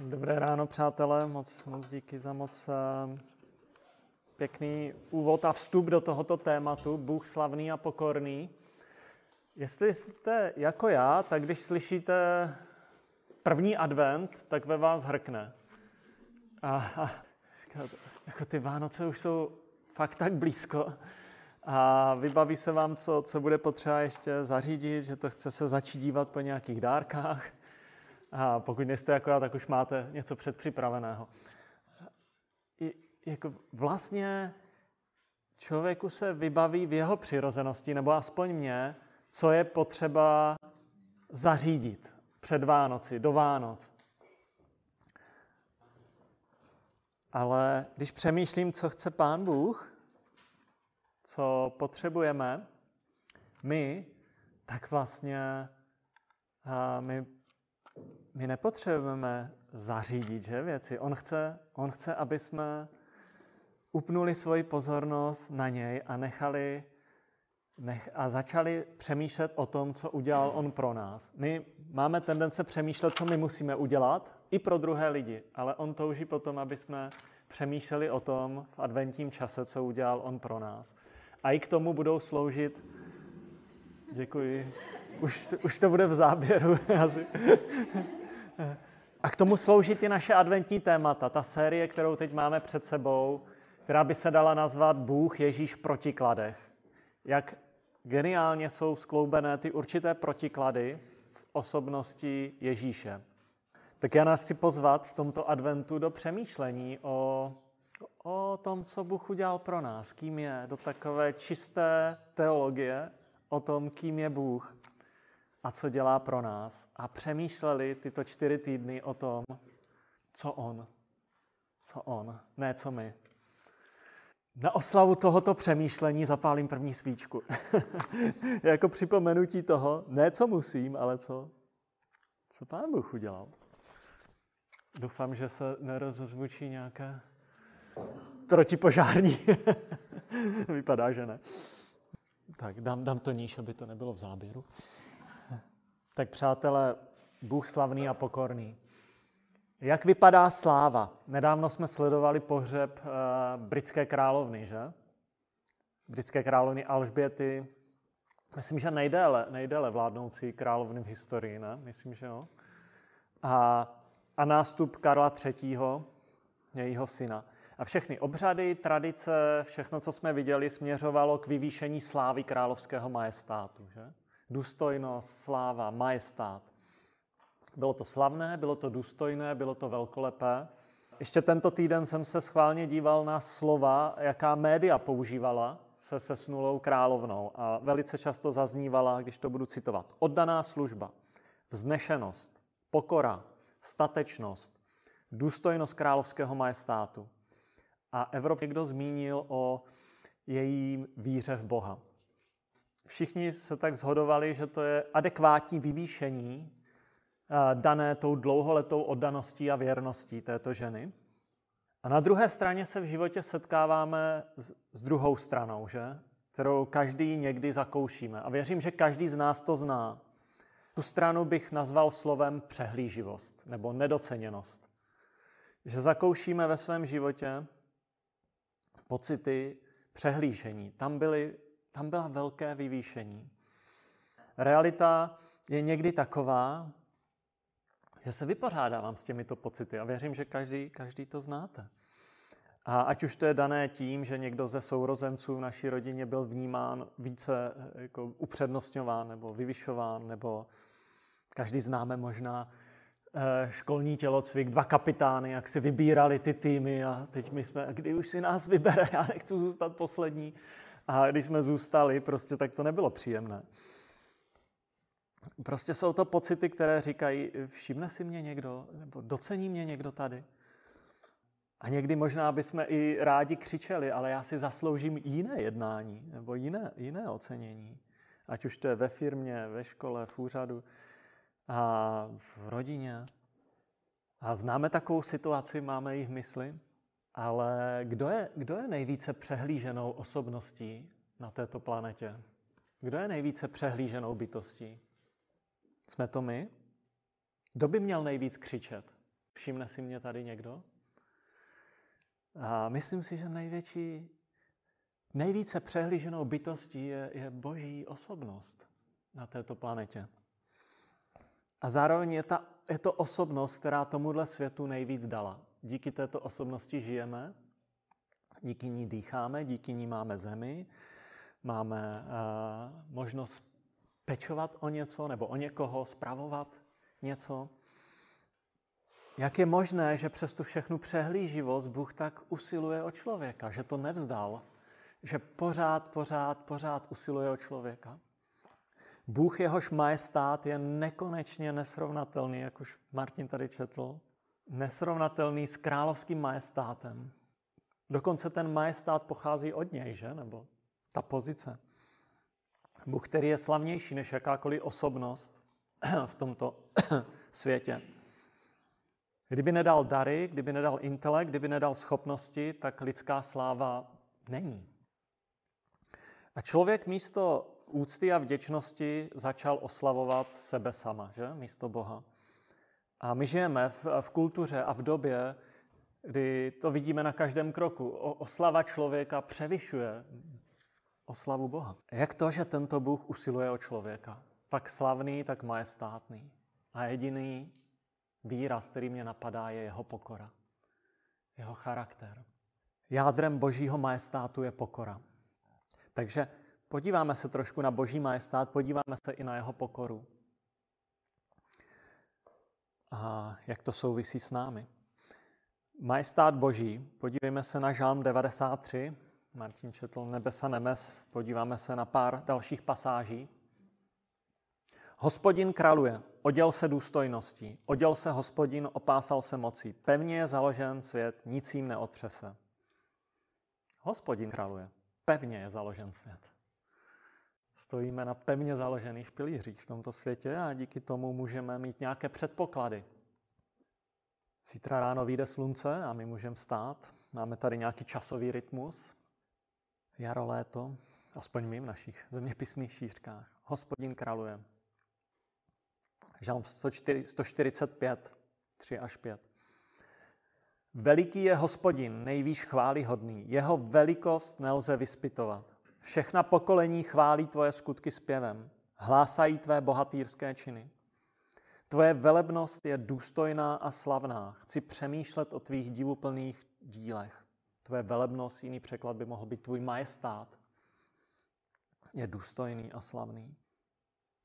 Dobré ráno, přátelé. Moc, moc díky za moc uh, pěkný úvod a vstup do tohoto tématu. Bůh slavný a pokorný. Jestli jste jako já, tak když slyšíte první advent, tak ve vás hrkne. A, a jako ty Vánoce už jsou fakt tak blízko. A vybaví se vám, co, co bude potřeba ještě zařídit, že to chce se začít dívat po nějakých dárkách a pokud nejste jako já, tak už máte něco předpřipraveného. I, jako vlastně člověku se vybaví v jeho přirozenosti, nebo aspoň mě, co je potřeba zařídit před Vánoci, do Vánoc. Ale když přemýšlím, co chce Pán Bůh, co potřebujeme, my, tak vlastně my my nepotřebujeme zařídit že, věci. On chce, on chce, aby jsme upnuli svoji pozornost na něj a nechali nech, a začali přemýšlet o tom, co udělal on pro nás. My máme tendence přemýšlet, co my musíme udělat, i pro druhé lidi, ale on touží potom, aby jsme přemýšleli o tom v adventním čase, co udělal on pro nás. A i k tomu budou sloužit, děkuji, už, už to bude v záběru. A k tomu slouží ty naše adventní témata, ta série, kterou teď máme před sebou, která by se dala nazvat Bůh Ježíš v protikladech. Jak geniálně jsou skloubené ty určité protiklady v osobnosti Ježíše. Tak já nás chci pozvat v tomto adventu do přemýšlení o, o tom, co Bůh udělal pro nás, kým je, do takové čisté teologie o tom, kým je Bůh a co dělá pro nás. A přemýšleli tyto čtyři týdny o tom, co on. Co on, ne co my. Na oslavu tohoto přemýšlení zapálím první svíčku. jako připomenutí toho, ne co musím, ale co, co pán Bůh udělal. Doufám, že se nerozozvučí nějaké protipožární. Vypadá, že ne. Tak dám, dám to níž, aby to nebylo v záběru. Tak přátelé, Bůh slavný a pokorný. Jak vypadá sláva? Nedávno jsme sledovali pohřeb uh, britské královny, že? Britské královny Alžběty, myslím, že nejdéle, nejdéle vládnoucí královny v historii, ne? Myslím, že jo. A, a nástup Karla III., jejího syna. A všechny obřady, tradice, všechno, co jsme viděli, směřovalo k vyvýšení slávy královského majestátu. Že? Důstojnost, sláva, majestát. Bylo to slavné, bylo to důstojné, bylo to velkolepé. Ještě tento týden jsem se schválně díval na slova, jaká média používala se sesnulou královnou a velice často zaznívala, když to budu citovat, oddaná služba, vznešenost, pokora, statečnost, důstojnost královského majestátu. A Evropě někdo zmínil o její víře v Boha všichni se tak zhodovali, že to je adekvátní vyvýšení eh, dané tou dlouholetou oddaností a věrností této ženy. A na druhé straně se v životě setkáváme s, s druhou stranou, že? kterou každý někdy zakoušíme. A věřím, že každý z nás to zná. Tu stranu bych nazval slovem přehlíživost nebo nedoceněnost. Že zakoušíme ve svém životě pocity přehlížení. Tam byly tam byla velké vyvýšení. Realita je někdy taková, že se vypořádávám s těmito pocity a věřím, že každý, každý to znáte. A ať už to je dané tím, že někdo ze sourozenců v naší rodině byl vnímán více jako upřednostňován nebo vyvyšován, nebo každý známe možná eh, školní tělocvik, dva kapitány, jak si vybírali ty týmy a teď my jsme, kdy už si nás vybere, já nechci zůstat poslední. A když jsme zůstali, prostě tak to nebylo příjemné. Prostě jsou to pocity, které říkají, všimne si mě někdo, nebo docení mě někdo tady. A někdy možná bychom i rádi křičeli, ale já si zasloužím jiné jednání nebo jiné, jiné ocenění. Ať už to je ve firmě, ve škole, v úřadu a v rodině. A známe takovou situaci, máme ji v mysli. Ale kdo je, kdo je nejvíce přehlíženou osobností na této planetě? Kdo je nejvíce přehlíženou bytostí? Jsme to my? Kdo by měl nejvíc křičet? Všimne si mě tady někdo? A myslím si, že největší, nejvíce přehlíženou bytostí je, je boží osobnost na této planetě. A zároveň je, ta, je to osobnost, která tomuhle světu nejvíc dala. Díky této osobnosti žijeme, díky ní dýcháme, díky ní máme zemi, máme uh, možnost pečovat o něco nebo o někoho, spravovat něco. Jak je možné, že přes tu všechnu přehlíživost Bůh tak usiluje o člověka, že to nevzdal, že pořád, pořád, pořád usiluje o člověka? Bůh, jehož majestát je nekonečně nesrovnatelný, jak už Martin tady četl, nesrovnatelný s královským majestátem. Dokonce ten majestát pochází od něj, že? Nebo ta pozice. Bůh, který je slavnější než jakákoliv osobnost v tomto světě. Kdyby nedal dary, kdyby nedal intelekt, kdyby nedal schopnosti, tak lidská sláva není. A člověk místo úcty a vděčnosti začal oslavovat sebe sama, že? místo Boha. A my žijeme v, v kultuře a v době, kdy to vidíme na každém kroku. O, oslava člověka převyšuje oslavu Boha. Jak to, že tento Bůh usiluje o člověka? Tak slavný, tak majestátný. A jediný výraz, který mě napadá, je jeho pokora. Jeho charakter. Jádrem božího majestátu je pokora. Takže podíváme se trošku na boží majestát, podíváme se i na jeho pokoru. A jak to souvisí s námi. Majestát boží, podívejme se na Žálm 93, Martin četl Nebesa nemes, podíváme se na pár dalších pasáží. Hospodin králuje, oděl se důstojností, oděl se hospodin, opásal se mocí, pevně je založen svět, nic jim neotřese. Hospodin králuje, pevně je založen svět. Stojíme na pevně založených pilířích v tomto světě a díky tomu můžeme mít nějaké předpoklady. Zítra ráno vyjde slunce a my můžeme stát. Máme tady nějaký časový rytmus. Jaro, léto, aspoň my v našich zeměpisných šířkách. Hospodin králuje. Žalm 145, 3 až 5. Veliký je hospodin, nejvýš chválihodný. Jeho velikost nelze vyspitovat. Všechna pokolení chválí tvoje skutky zpěvem. Hlásají tvé bohatýrské činy. Tvoje velebnost je důstojná a slavná. Chci přemýšlet o tvých divuplných dílech. Tvoje velebnost, jiný překlad by mohl být tvůj majestát, je důstojný a slavný.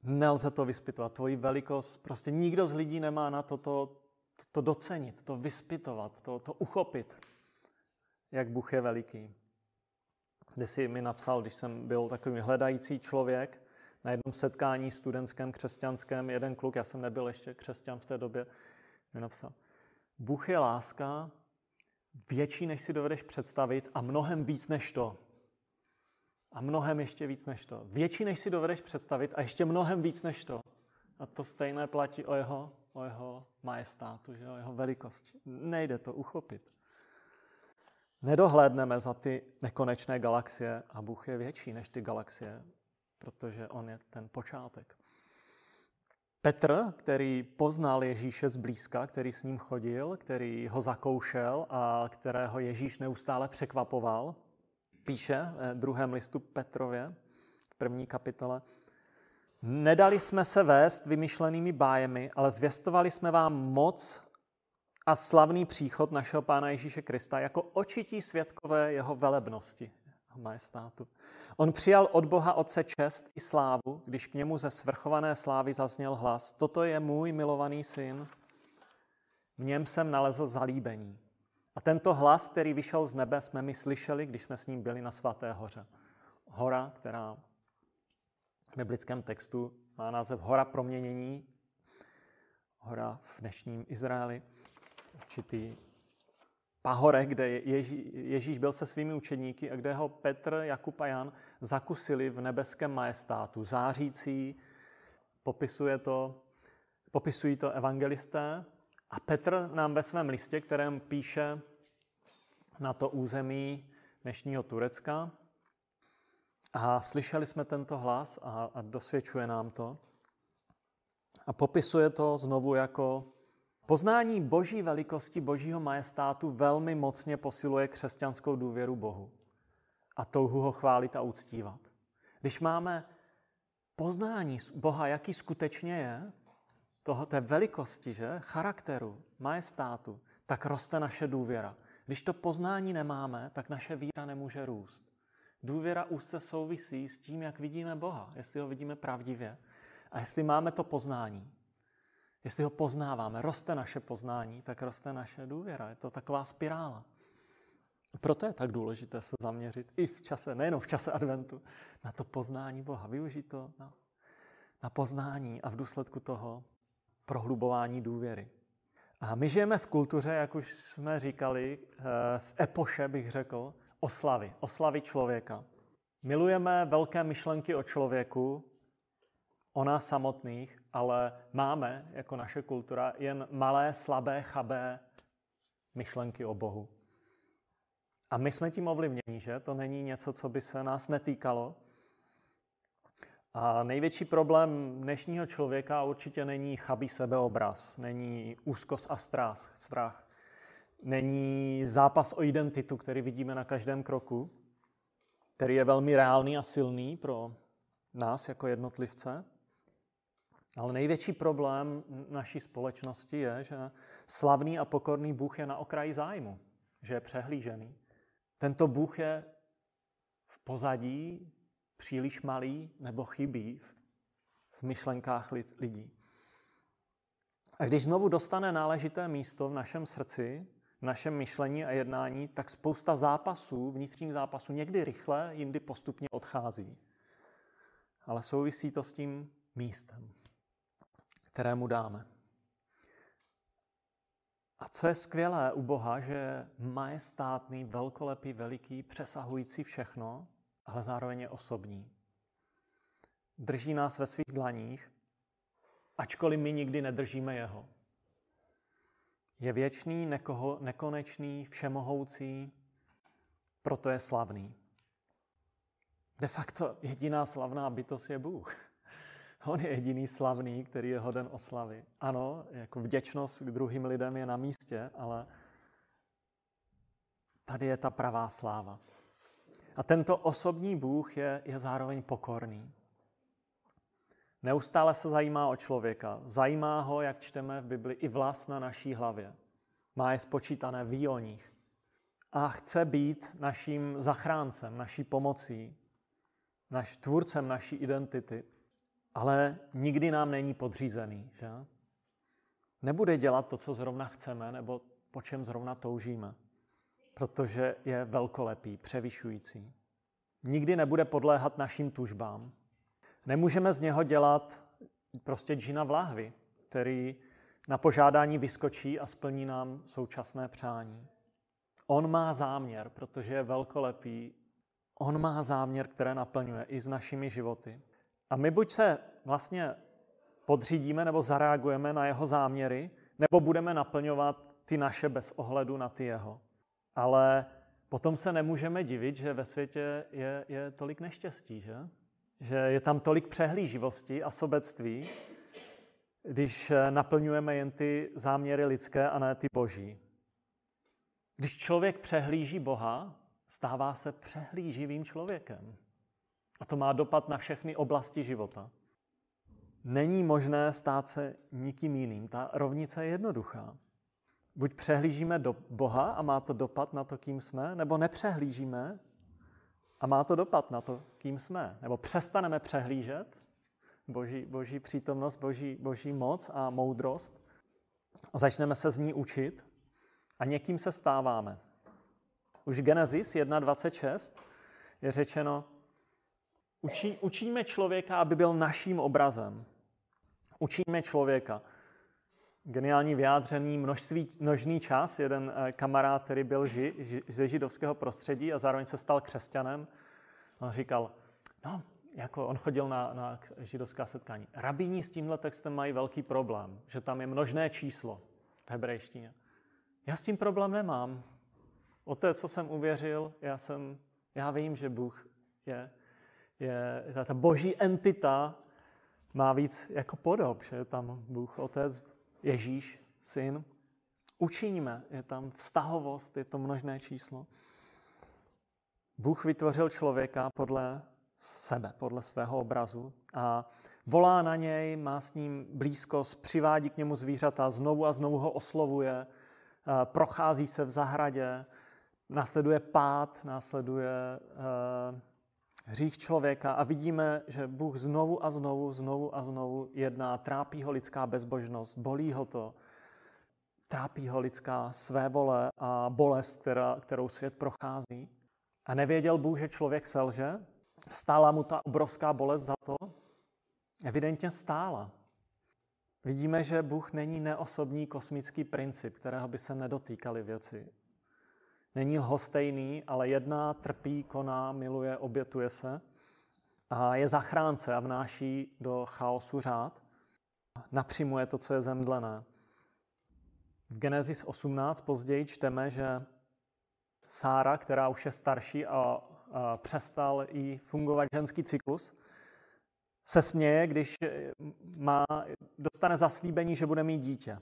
Nelze to vyspitovat. Tvoji velikost, prostě nikdo z lidí nemá na to, to, to docenit, to vyspitovat, to, to uchopit, jak Bůh je veliký. Kde si mi napsal, když jsem byl takový hledající člověk, na jednom setkání studentském křesťanském, jeden kluk, já jsem nebyl ještě křesťan v té době, mi napsal, Bůh je láska, větší, než si dovedeš představit a mnohem víc než to. A mnohem ještě víc než to. Větší, než si dovedeš představit a ještě mnohem víc než to. A to stejné platí o jeho, o jeho majestátu, že? o jeho velikosti. Nejde to uchopit. Nedohlédneme za ty nekonečné galaxie a Bůh je větší než ty galaxie, protože on je ten počátek. Petr, který poznal Ježíše zblízka, který s ním chodil, který ho zakoušel a kterého Ježíš neustále překvapoval, píše v druhém listu Petrově, v první kapitole, Nedali jsme se vést vymyšlenými bájemi, ale zvěstovali jsme vám moc a slavný příchod našeho Pána Ježíše Krista jako očití světkové jeho velebnosti majestátu. On přijal od Boha Otce čest i slávu, když k němu ze svrchované slávy zazněl hlas. Toto je můj milovaný syn, v něm jsem nalezl zalíbení. A tento hlas, který vyšel z nebe, jsme mi slyšeli, když jsme s ním byli na svaté hoře. Hora, která v biblickém textu má název Hora proměnění, hora v dnešním Izraeli, určitý pahore, kde Ježíš byl se svými učedníky a kde ho Petr, Jakub a Jan zakusili v nebeském majestátu. Zářící, popisuje to, popisují to evangelisté. A Petr nám ve svém listě, kterém píše na to území dnešního Turecka, a slyšeli jsme tento hlas a, a dosvědčuje nám to. A popisuje to znovu jako Poznání boží velikosti, božího majestátu velmi mocně posiluje křesťanskou důvěru Bohu a touhu ho chválit a uctívat. Když máme poznání Boha, jaký skutečně je, toho, té velikosti, že? charakteru, majestátu, tak roste naše důvěra. Když to poznání nemáme, tak naše víra nemůže růst. Důvěra úzce souvisí s tím, jak vidíme Boha, jestli ho vidíme pravdivě a jestli máme to poznání. Jestli ho poznáváme, roste naše poznání, tak roste naše důvěra. Je to taková spirála. Proto je tak důležité se zaměřit i v čase, nejenom v čase adventu, na to poznání Boha. Využít to na, na poznání a v důsledku toho prohlubování důvěry. A my žijeme v kultuře, jak už jsme říkali, eh, v epoše bych řekl, oslavy, oslavy člověka. Milujeme velké myšlenky o člověku, o nás samotných, ale máme, jako naše kultura, jen malé, slabé, chabé myšlenky o Bohu. A my jsme tím ovlivněni, že? To není něco, co by se nás netýkalo. A největší problém dnešního člověka určitě není chabý sebeobraz, není úzkost a strach, strach. Není zápas o identitu, který vidíme na každém kroku, který je velmi reálný a silný pro nás jako jednotlivce. Ale největší problém naší společnosti je, že slavný a pokorný Bůh je na okraji zájmu, že je přehlížený. Tento Bůh je v pozadí příliš malý nebo chybí v myšlenkách lidí. A když znovu dostane náležité místo v našem srdci, v našem myšlení a jednání, tak spousta zápasů, vnitřních zápasů, někdy rychle, jindy postupně odchází. Ale souvisí to s tím místem, kterému dáme. A co je skvělé u Boha, že je majestátný, velkolepý, veliký, přesahující všechno, ale zároveň je osobní. Drží nás ve svých dlaních, ačkoliv my nikdy nedržíme jeho. Je věčný, nekoho, nekonečný, všemohoucí, proto je slavný. De facto jediná slavná bytost je Bůh. On je jediný slavný, který je hoden oslavy. Ano, jako vděčnost k druhým lidem je na místě, ale tady je ta pravá sláva. A tento osobní Bůh je, je zároveň pokorný. Neustále se zajímá o člověka. Zajímá ho, jak čteme v Bibli, i vlast na naší hlavě. Má je spočítané, ví o nich. A chce být naším zachráncem, naší pomocí, naš, tvůrcem naší identity. Ale nikdy nám není podřízený. Že? Nebude dělat to, co zrovna chceme, nebo po čem zrovna toužíme protože je velkolepý, převyšující. Nikdy nebude podléhat našim tužbám. Nemůžeme z něho dělat prostě džina v lahvi, který na požádání vyskočí a splní nám současné přání. On má záměr, protože je velkolepý. On má záměr, které naplňuje i s našimi životy. A my buď se vlastně podřídíme nebo zareagujeme na jeho záměry, nebo budeme naplňovat ty naše bez ohledu na ty jeho. Ale potom se nemůžeme divit, že ve světě je, je tolik neštěstí, že? Že je tam tolik přehlíživosti a sobectví, když naplňujeme jen ty záměry lidské a ne ty boží. Když člověk přehlíží Boha, stává se přehlíživým člověkem. A to má dopad na všechny oblasti života. Není možné stát se nikým jiným. Ta rovnice je jednoduchá. Buď přehlížíme do Boha a má to dopad na to, kým jsme, nebo nepřehlížíme a má to dopad na to, kým jsme. Nebo přestaneme přehlížet boží, boží přítomnost, boží, boží moc a moudrost a začneme se z ní učit a někým se stáváme. Už Genesis 1.26 je řečeno, učí, učíme člověka, aby byl naším obrazem. Učíme člověka geniální vyjádřený množství, množný čas. Jeden eh, kamarád, který byl ži, ži, ze židovského prostředí a zároveň se stal křesťanem, on říkal, no, jako on chodil na, na židovská setkání. Rabíni s tímhle textem mají velký problém, že tam je množné číslo v hebrejštině. Já s tím problém nemám. O té, co jsem uvěřil, já, jsem, já vím, že Bůh je, je ta boží entita má víc jako podob, že tam Bůh Otec, Ježíš, syn. Učiníme, je tam vztahovost, je to množné číslo. Bůh vytvořil člověka podle sebe, podle svého obrazu a volá na něj, má s ním blízkost, přivádí k němu zvířata, znovu a znovu ho oslovuje, prochází se v zahradě, následuje pád, následuje hřích člověka a vidíme, že Bůh znovu a znovu, znovu a znovu jedná, trápí ho lidská bezbožnost, bolí ho to, trápí ho lidská své vole a bolest, která, kterou svět prochází. A nevěděl Bůh, že člověk selže? Stála mu ta obrovská bolest za to? Evidentně stála. Vidíme, že Bůh není neosobní kosmický princip, kterého by se nedotýkaly věci. Není lhostejný, ale jedná, trpí, koná, miluje, obětuje se a je zachránce a vnáší do chaosu řád. Napřimuje to, co je zemdlené. V Genesis 18 později čteme, že Sára, která už je starší a, a přestal jí fungovat ženský cyklus, se směje, když má, dostane zaslíbení, že bude mít dítě.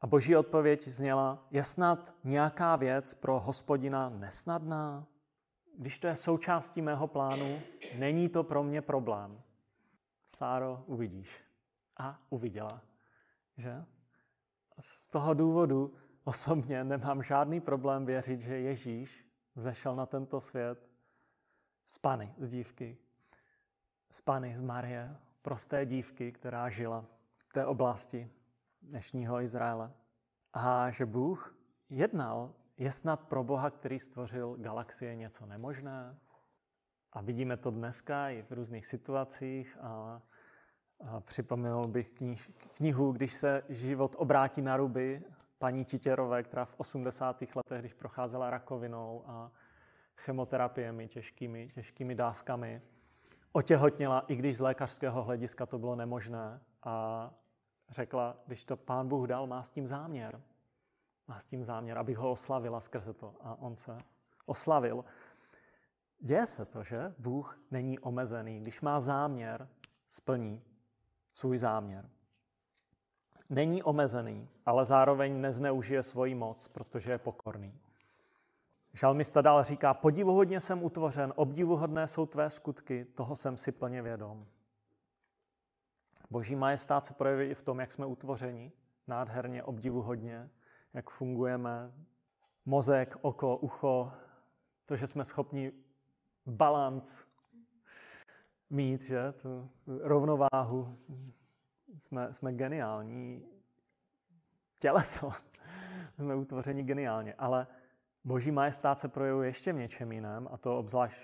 A boží odpověď zněla, je snad nějaká věc pro hospodina nesnadná? Když to je součástí mého plánu, není to pro mě problém. Sáro, uvidíš. A uviděla. Že? Z toho důvodu osobně nemám žádný problém věřit, že Ježíš vzešel na tento svět z Pany, z dívky. Z Pany, z Marie, prosté dívky, která žila v té oblasti dnešního Izraele. A že Bůh jednal, je snad pro Boha, který stvořil galaxie, něco nemožné. A vidíme to dneska i v různých situacích. A, a připomněl bych knih, knihu, když se život obrátí na ruby, paní Titěrové, která v 80. letech, když procházela rakovinou a chemoterapiemi, těžkými, těžkými dávkami, otěhotněla, i když z lékařského hlediska to bylo nemožné. A řekla, když to pán Bůh dal, má s tím záměr. Má s tím záměr, abych ho oslavila skrze to. A on se oslavil. Děje se to, že Bůh není omezený. Když má záměr, splní svůj záměr. Není omezený, ale zároveň nezneužije svoji moc, protože je pokorný. Žalmista dál říká, podivuhodně jsem utvořen, obdivuhodné jsou tvé skutky, toho jsem si plně vědom. Boží majestát se projeví i v tom, jak jsme utvořeni, nádherně, obdivuhodně, jak fungujeme, mozek, oko, ucho, to, že jsme schopni balanc mít, že, tu rovnováhu, jsme, jsme geniální těleso, jsme utvořeni geniálně, ale boží majestát se projevuje ještě v něčem jiném a to obzvlášť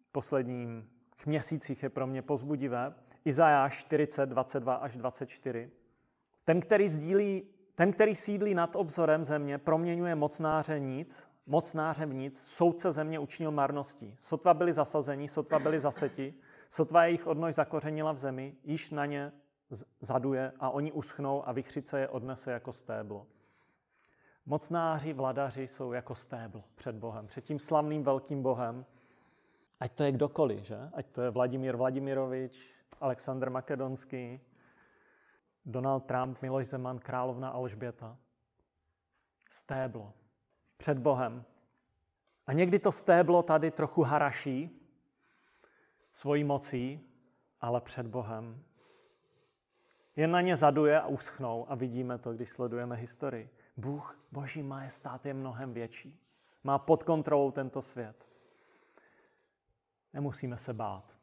v posledním měsících je pro mě pozbudivé, Izajáš 40, 22 až 24. Ten, který, sdílí, ten, který sídlí nad obzorem země, proměňuje mocnáře nic, mocnáře v nic, soudce země učinil marností. Sotva byli zasazeni, sotva byli zaseti, sotva jejich odnož zakořenila v zemi, již na ně zaduje a oni uschnou a vychřice je odnese jako stéblo. Mocnáři, vladaři jsou jako stéblo před Bohem, před tím slavným velkým Bohem. Ať to je kdokoliv, že? Ať to je Vladimír Vladimirovič, Aleksandr Makedonský, Donald Trump, Miloš Zeman, královna Alžběta. Stéblo. Před Bohem. A někdy to stéblo tady trochu haraší svojí mocí, ale před Bohem. Jen na ně zaduje a uschnou a vidíme to, když sledujeme historii. Bůh, boží majestát je mnohem větší. Má pod kontrolou tento svět. Nemusíme se bát.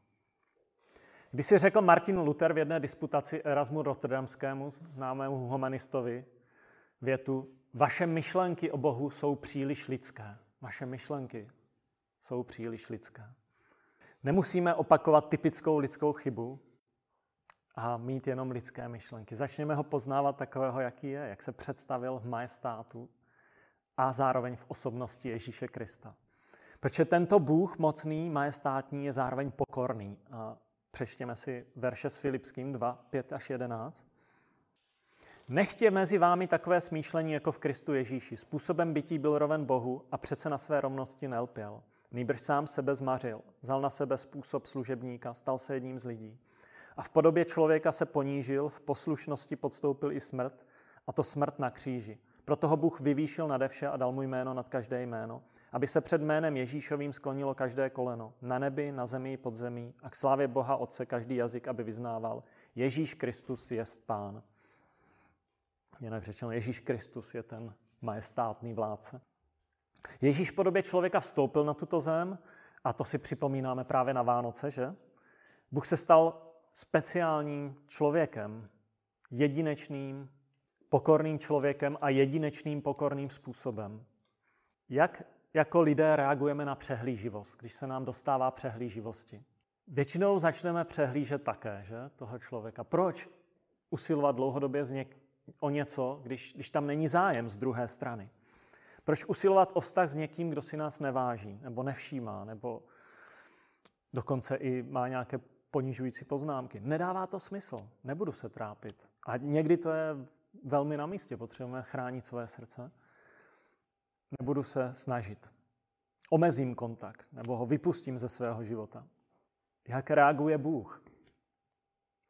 Když si řekl Martin Luther v jedné disputaci Erasmu Rotterdamskému, známému humanistovi, větu, vaše myšlenky o Bohu jsou příliš lidské. Vaše myšlenky jsou příliš lidské. Nemusíme opakovat typickou lidskou chybu a mít jenom lidské myšlenky. Začněme ho poznávat takového, jaký je, jak se představil v majestátu a zároveň v osobnosti Ježíše Krista. Protože tento Bůh mocný, majestátní je zároveň pokorný. A Přečtěme si verše s Filipským 2, 5 až 11. Nechtě mezi vámi takové smýšlení jako v Kristu Ježíši. Způsobem bytí byl roven Bohu a přece na své rovnosti nelpěl. Nýbrž sám sebe zmařil, vzal na sebe způsob služebníka, stal se jedním z lidí. A v podobě člověka se ponížil, v poslušnosti podstoupil i smrt a to smrt na kříži. Proto ho Bůh vyvýšil nade vše a dal mu jméno nad každé jméno, aby se před jménem Ježíšovým sklonilo každé koleno, na nebi, na zemi, pod zemí a k slávě Boha Otce každý jazyk, aby vyznával, Ježíš Kristus je Pán. Jinak řečeno, Ježíš Kristus je ten majestátný vládce. Ježíš v podobě člověka vstoupil na tuto zem a to si připomínáme právě na Vánoce, že? Bůh se stal speciálním člověkem, jedinečným, pokorným člověkem a jedinečným pokorným způsobem. Jak jako lidé reagujeme na přehlíživost, když se nám dostává přehlíživosti? Většinou začneme přehlížet také, že, toho člověka. Proč usilovat dlouhodobě z něk- o něco, když, když tam není zájem z druhé strany? Proč usilovat o vztah s někým, kdo si nás neváží, nebo nevšímá, nebo dokonce i má nějaké ponižující poznámky? Nedává to smysl, nebudu se trápit. A někdy to je velmi na místě, potřebujeme chránit své srdce. Nebudu se snažit. Omezím kontakt, nebo ho vypustím ze svého života. Jak reaguje Bůh?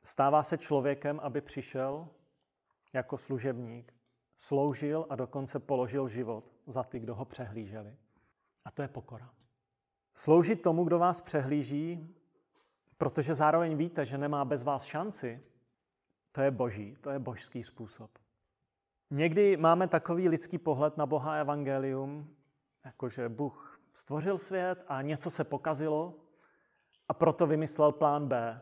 Stává se člověkem, aby přišel jako služebník, sloužil a dokonce položil život za ty, kdo ho přehlíželi. A to je pokora. Sloužit tomu, kdo vás přehlíží, protože zároveň víte, že nemá bez vás šanci, to je boží, to je božský způsob. Někdy máme takový lidský pohled na Boha evangelium, jakože Bůh stvořil svět a něco se pokazilo a proto vymyslel plán B.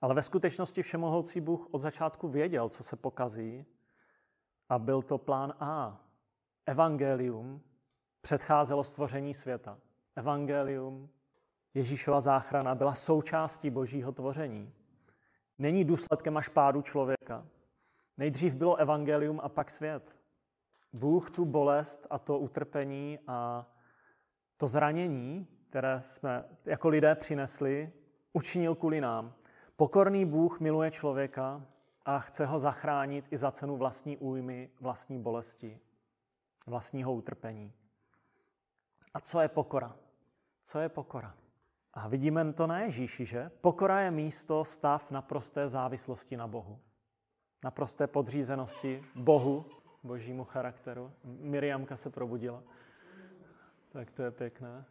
Ale ve skutečnosti všemohoucí Bůh od začátku věděl, co se pokazí a byl to plán A. Evangelium předcházelo stvoření světa. Evangelium, Ježíšova záchrana byla součástí božího tvoření. Není důsledkem až pádu člověka. Nejdřív bylo evangelium a pak svět. Bůh tu bolest a to utrpení a to zranění, které jsme jako lidé přinesli, učinil kvůli nám. Pokorný Bůh miluje člověka a chce ho zachránit i za cenu vlastní újmy, vlastní bolesti, vlastního utrpení. A co je pokora? Co je pokora? A vidíme to na Ježíši, že? Pokora je místo, stav naprosté závislosti na Bohu. Naprosté podřízenosti Bohu, božímu charakteru. Miriamka se probudila. Tak to je pěkné.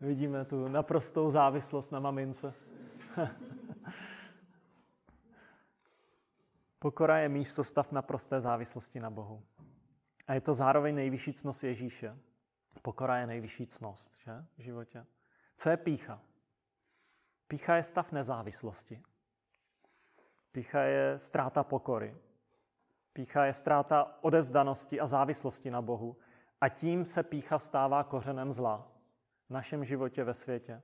Vidíme tu naprostou závislost na mamince. Pokora je místo stav naprosté závislosti na Bohu. A je to zároveň nejvyšší cnost Ježíše. Pokora je nejvyšší cnost že? v životě. Co je pícha? Pícha je stav nezávislosti. Pícha je ztráta pokory. Pícha je ztráta odevzdanosti a závislosti na Bohu. A tím se pícha stává kořenem zla v našem životě ve světě.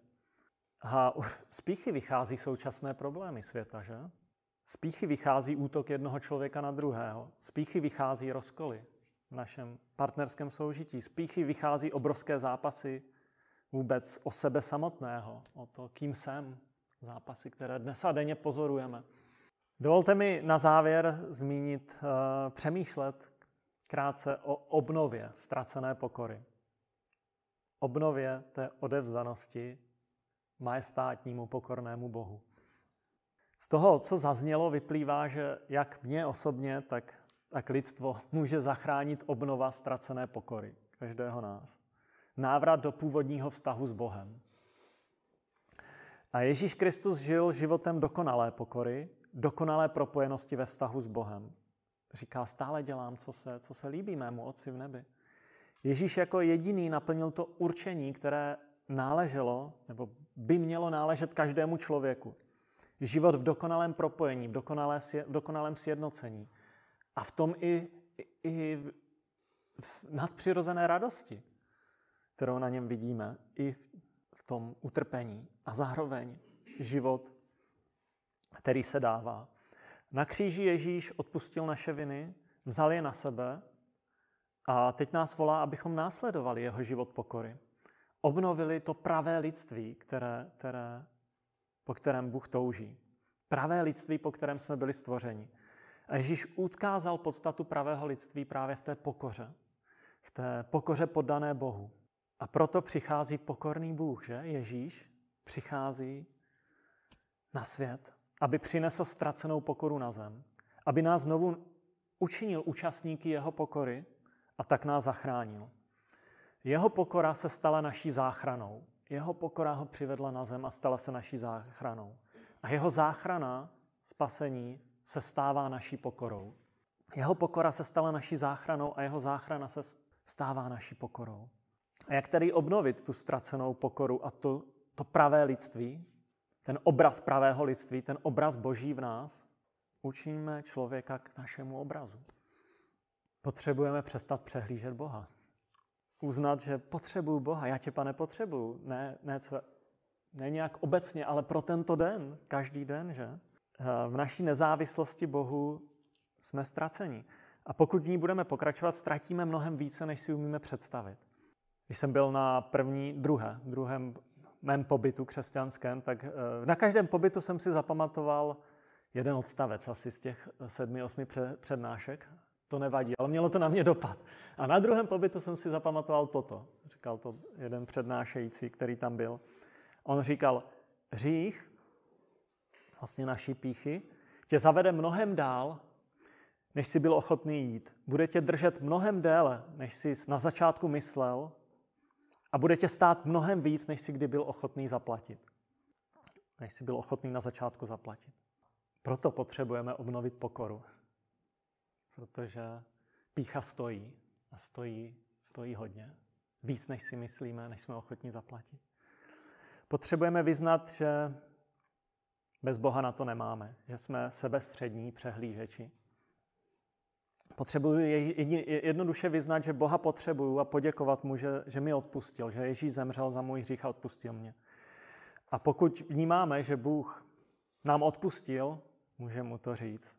A z píchy vychází současné problémy světa, že? Z píchy vychází útok jednoho člověka na druhého. Z píchy vychází rozkoly v našem partnerském soužití. Z píchy vychází obrovské zápasy vůbec o sebe samotného, o to, kým jsem. Zápasy, které dnes a denně pozorujeme. Dovolte mi na závěr zmínit, uh, přemýšlet krátce o obnově ztracené pokory. Obnově té odevzdanosti majestátnímu pokornému Bohu. Z toho, co zaznělo, vyplývá, že jak mě osobně, tak, tak lidstvo může zachránit obnova ztracené pokory každého nás. Návrat do původního vztahu s Bohem. A Ježíš Kristus žil životem dokonalé pokory, dokonalé propojenosti ve vztahu s Bohem. Říká, stále dělám, co se, co se líbí mému Otci v nebi. Ježíš jako jediný naplnil to určení, které náleželo, nebo by mělo náležet každému člověku. Život v dokonalém propojení, v, dokonalé, v dokonalém sjednocení. A v tom i, i, v nadpřirozené radosti, kterou na něm vidíme, i v tom utrpení. A zároveň život, který se dává. Na kříži Ježíš odpustil naše viny, vzal je na sebe a teď nás volá, abychom následovali jeho život pokory obnovili to pravé lidství, které, které, po kterém Bůh touží. Pravé lidství, po kterém jsme byli stvořeni. A Ježíš utkázal podstatu pravého lidství právě v té pokoře. V té pokoře poddané Bohu. A proto přichází pokorný Bůh, že? Ježíš přichází na svět, aby přinesl ztracenou pokoru na zem, aby nás znovu učinil účastníky jeho pokory a tak nás zachránil. Jeho pokora se stala naší záchranou. Jeho pokora ho přivedla na zem a stala se naší záchranou. A jeho záchrana, spasení, se stává naší pokorou. Jeho pokora se stala naší záchranou a jeho záchrana se stává naší pokorou. A jak tedy obnovit tu ztracenou pokoru a to, to pravé lidství, ten obraz pravého lidství, ten obraz boží v nás, učíme člověka k našemu obrazu. Potřebujeme přestat přehlížet Boha. Uznat, že potřebuju Boha. Já tě, pane, potřebuju. Ne, ne, ne nějak obecně, ale pro tento den, každý den, že? V naší nezávislosti Bohu jsme ztraceni. A pokud v ní budeme pokračovat, ztratíme mnohem více, než si umíme představit. Když jsem byl na první, druhé, druhém mém pobytu křesťanském, tak eh, na každém pobytu jsem si zapamatoval jeden odstavec asi z těch sedmi, osmi přednášek. To nevadí, ale mělo to na mě dopad. A na druhém pobytu jsem si zapamatoval toto. Říkal to jeden přednášející, který tam byl. On říkal, hřích, vlastně naší píchy, tě zavede mnohem dál, než jsi byl ochotný jít. Bude tě držet mnohem déle, než jsi na začátku myslel a bude tě stát mnohem víc, než jsi kdy byl ochotný zaplatit. Než jsi byl ochotný na začátku zaplatit. Proto potřebujeme obnovit pokoru. Protože pícha stojí a stojí, stojí hodně. Víc, než si myslíme, než jsme ochotní zaplatit. Potřebujeme vyznat, že bez Boha na to nemáme, že jsme sebestřední přehlížeči. Potřebuji jednoduše vyznat, že Boha potřebuju a poděkovat mu, že, že mi odpustil, že Ježíš zemřel za můj hřích a odpustil mě. A pokud vnímáme, že Bůh nám odpustil, může mu to říct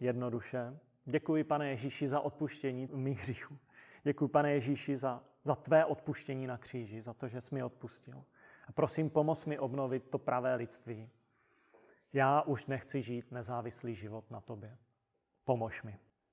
jednoduše. Děkuji, pane Ježíši, za odpuštění mých hříchů. Děkuji, pane Ježíši, za, za tvé odpuštění na kříži, za to, že jsi mi odpustil. A prosím, pomoz mi obnovit to pravé lidství. Já už nechci žít nezávislý život na tobě. Pomož mi.